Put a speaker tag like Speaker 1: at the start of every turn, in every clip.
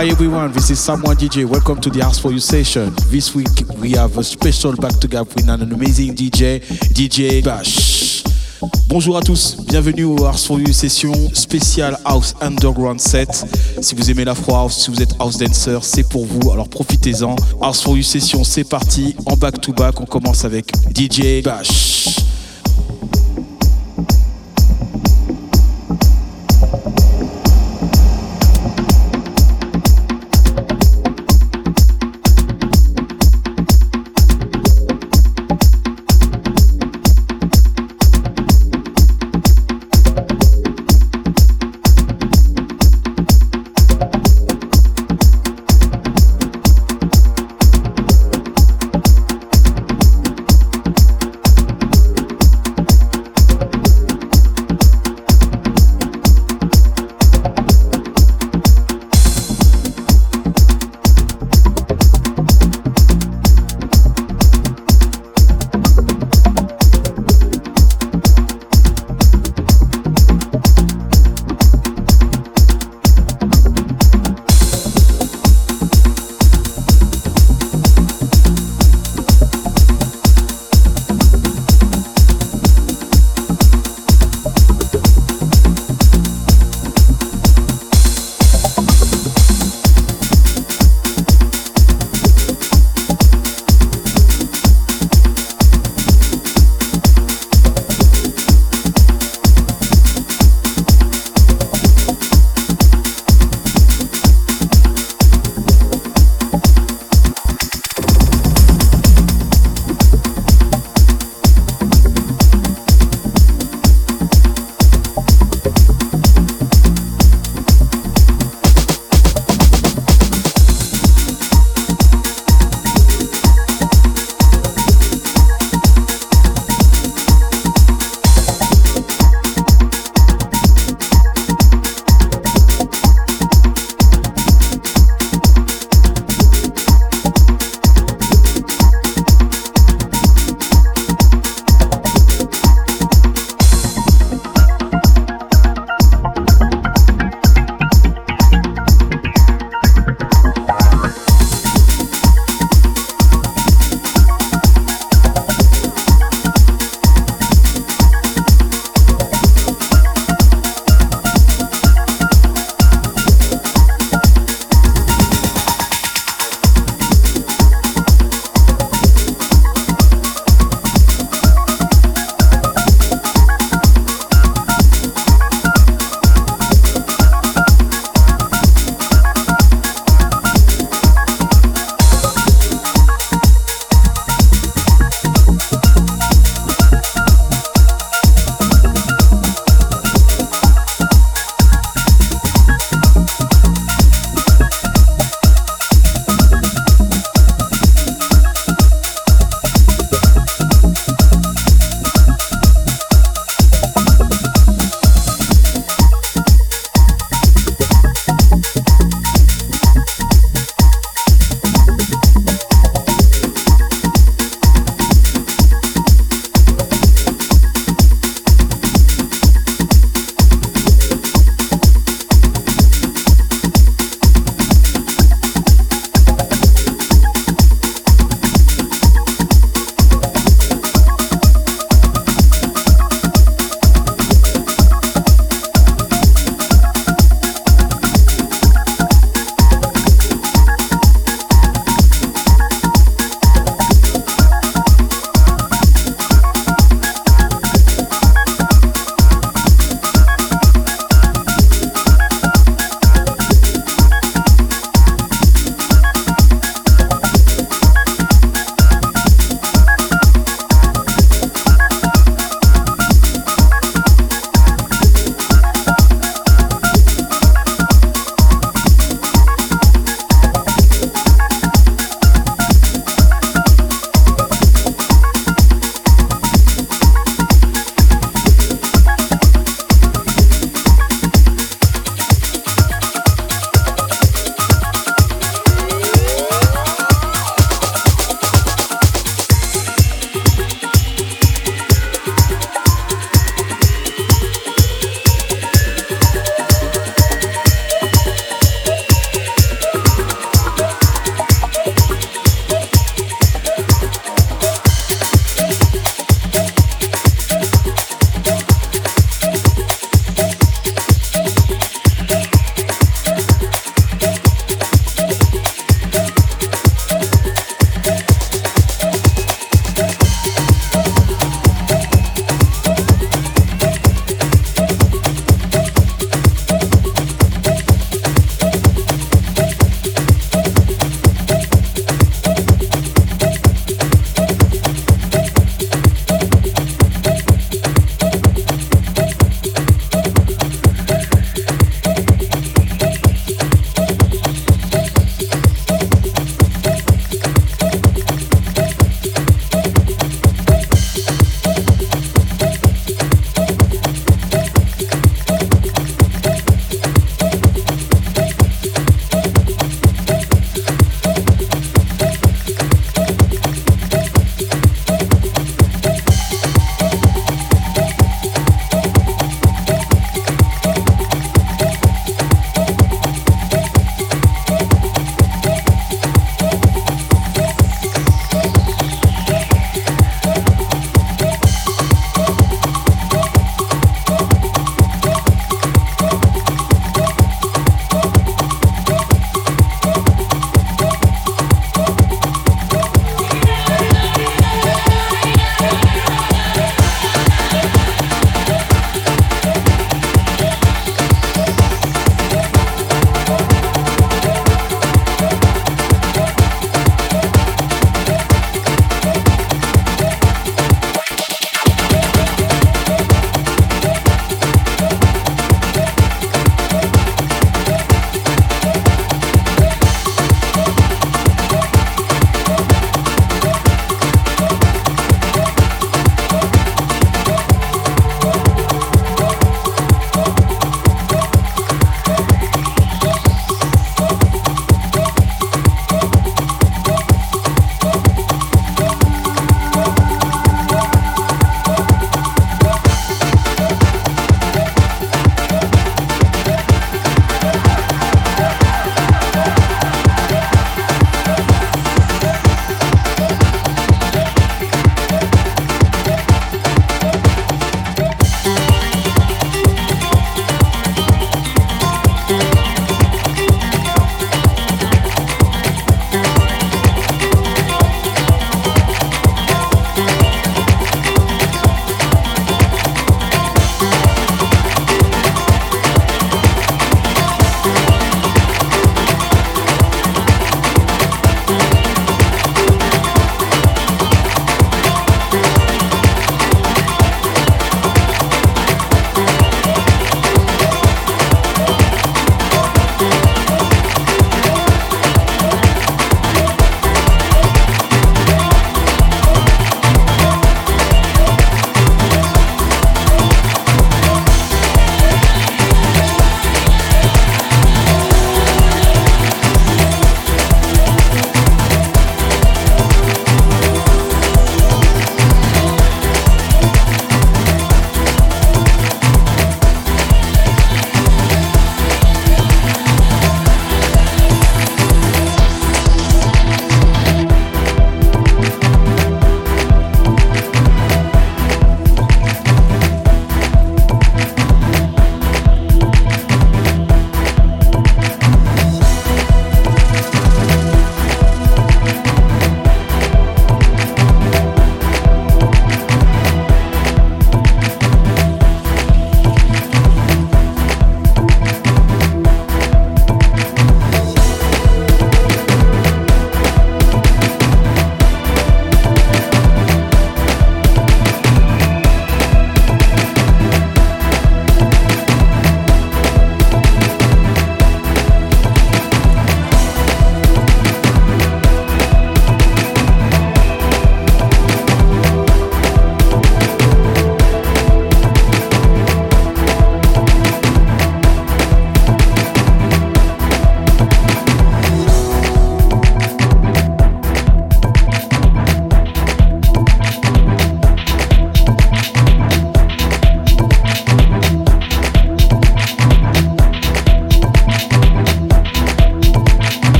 Speaker 1: Hi everyone, this is Someone DJ. Welcome to the House for You session. This week we have a special back to back with an amazing DJ, DJ Bash. Bonjour à tous, bienvenue au House for You session spéciale House Underground 7. Si vous aimez l'Afro House, si vous êtes House Dancer, c'est pour vous, alors profitez-en. House for You session, c'est parti, en back to back, on commence avec DJ Bash.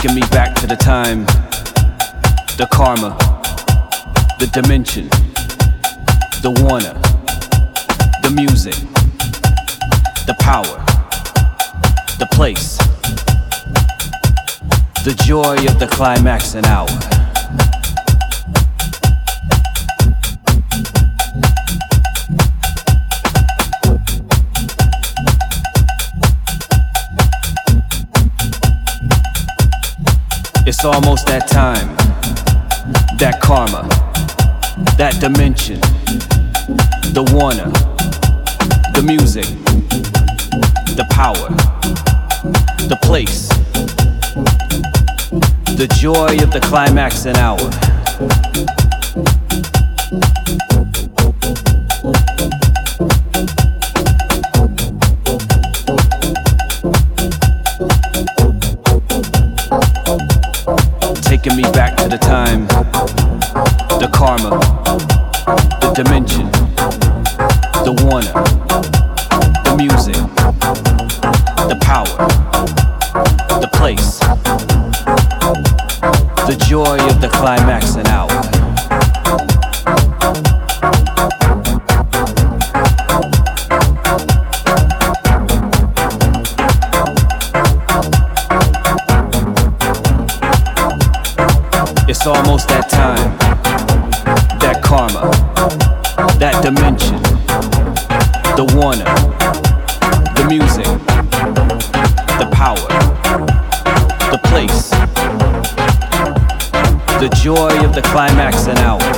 Speaker 2: taking me back to the time, the karma, the dimension, the
Speaker 3: wanna, the music, the power, the place, the joy of the
Speaker 4: climax and hour. It's almost that time, that karma, that dimension, the warner, the music, the power, the place, the joy of the climax and hour. Taking me back to the time, the karma, the dimension, the Warner, the music, the power, the place, the joy of the climax and almost that time, that karma, that dimension, the Warner, the music, the power, the place, the joy of the climax and hour.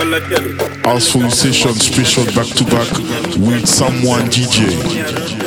Speaker 3: House session
Speaker 1: special back to back with someone DJ.